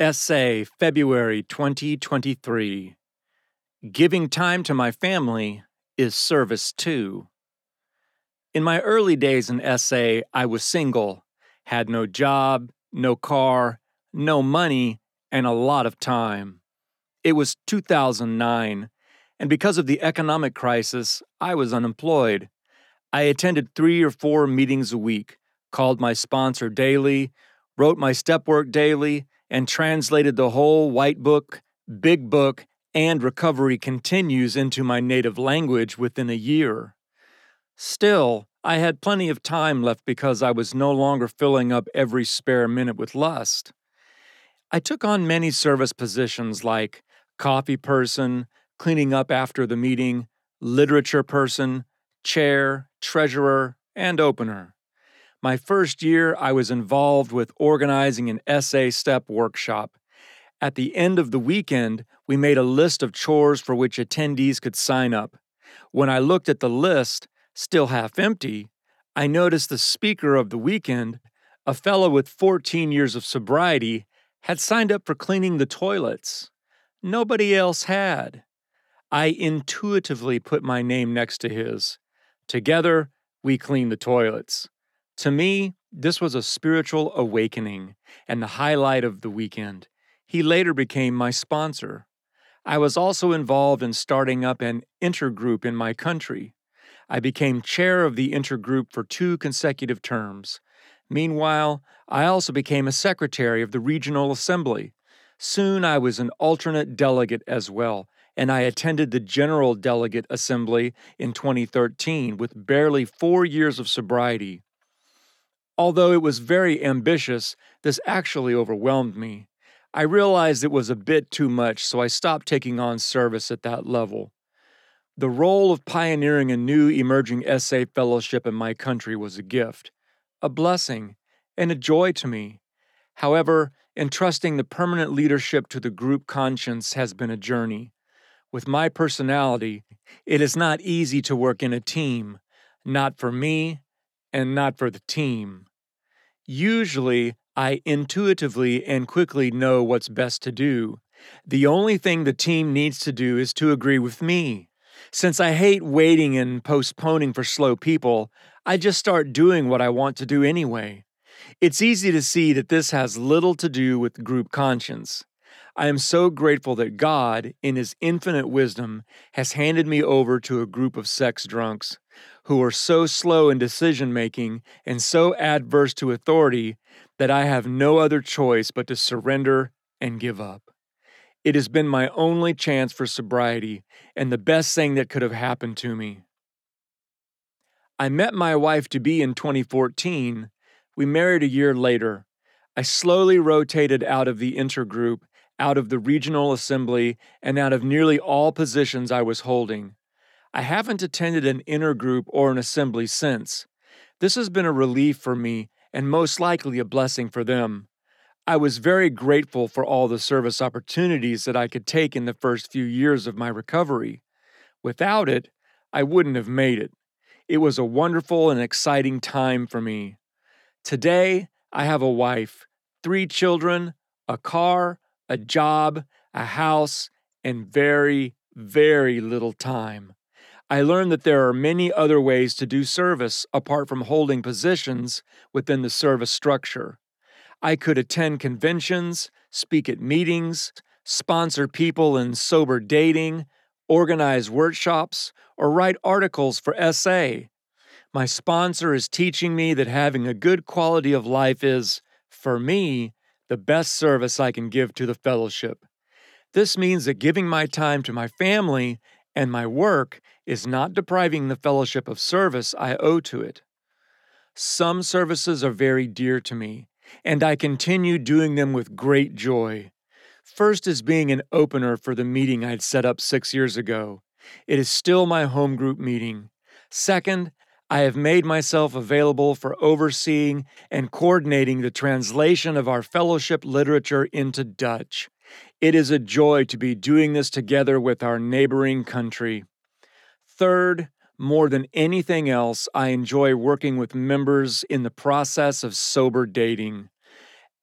Essay, February 2023. Giving time to my family is service too. In my early days in SA, I was single, had no job, no car, no money, and a lot of time. It was 2009, and because of the economic crisis, I was unemployed. I attended three or four meetings a week, called my sponsor daily, wrote my step work daily, and translated the whole White Book, Big Book, and Recovery Continues into my native language within a year. Still, I had plenty of time left because I was no longer filling up every spare minute with lust. I took on many service positions like coffee person, cleaning up after the meeting, literature person, chair, treasurer, and opener. My first year, I was involved with organizing an SA step workshop. At the end of the weekend, we made a list of chores for which attendees could sign up. When I looked at the list, still half empty, I noticed the speaker of the weekend, a fellow with 14 years of sobriety, had signed up for cleaning the toilets. Nobody else had. I intuitively put my name next to his. Together, we cleaned the toilets. To me, this was a spiritual awakening and the highlight of the weekend. He later became my sponsor. I was also involved in starting up an intergroup in my country. I became chair of the intergroup for two consecutive terms. Meanwhile, I also became a secretary of the regional assembly. Soon I was an alternate delegate as well, and I attended the General Delegate Assembly in 2013 with barely four years of sobriety. Although it was very ambitious, this actually overwhelmed me. I realized it was a bit too much, so I stopped taking on service at that level. The role of pioneering a new emerging SA fellowship in my country was a gift, a blessing, and a joy to me. However, entrusting the permanent leadership to the group conscience has been a journey. With my personality, it is not easy to work in a team, not for me and not for the team. Usually, I intuitively and quickly know what's best to do. The only thing the team needs to do is to agree with me. Since I hate waiting and postponing for slow people, I just start doing what I want to do anyway. It's easy to see that this has little to do with group conscience. I am so grateful that God, in His infinite wisdom, has handed me over to a group of sex drunks who are so slow in decision making and so adverse to authority that I have no other choice but to surrender and give up. It has been my only chance for sobriety and the best thing that could have happened to me. I met my wife to be in 2014. We married a year later. I slowly rotated out of the intergroup, out of the regional assembly, and out of nearly all positions I was holding. I haven't attended an intergroup or an assembly since. This has been a relief for me and most likely a blessing for them. I was very grateful for all the service opportunities that I could take in the first few years of my recovery. Without it, I wouldn't have made it. It was a wonderful and exciting time for me. Today, I have a wife, three children, a car, a job, a house, and very, very little time. I learned that there are many other ways to do service apart from holding positions within the service structure. I could attend conventions, speak at meetings, sponsor people in sober dating, organize workshops, or write articles for SA. My sponsor is teaching me that having a good quality of life is, for me, the best service I can give to the fellowship. This means that giving my time to my family and my work is not depriving the fellowship of service I owe to it. Some services are very dear to me, and I continue doing them with great joy. First is being an opener for the meeting I'd set up six years ago. It is still my home group meeting. Second, I have made myself available for overseeing and coordinating the translation of our fellowship literature into Dutch. It is a joy to be doing this together with our neighboring country. Third, more than anything else, I enjoy working with members in the process of sober dating.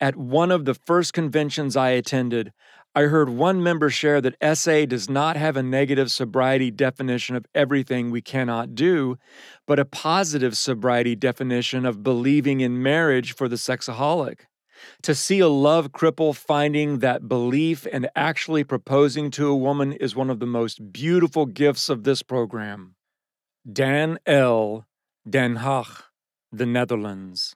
At one of the first conventions I attended, I heard one member share that SA does not have a negative sobriety definition of everything we cannot do, but a positive sobriety definition of believing in marriage for the sexaholic. To see a love cripple finding that belief and actually proposing to a woman is one of the most beautiful gifts of this program. Daan L., Den Haag, the Netherlands.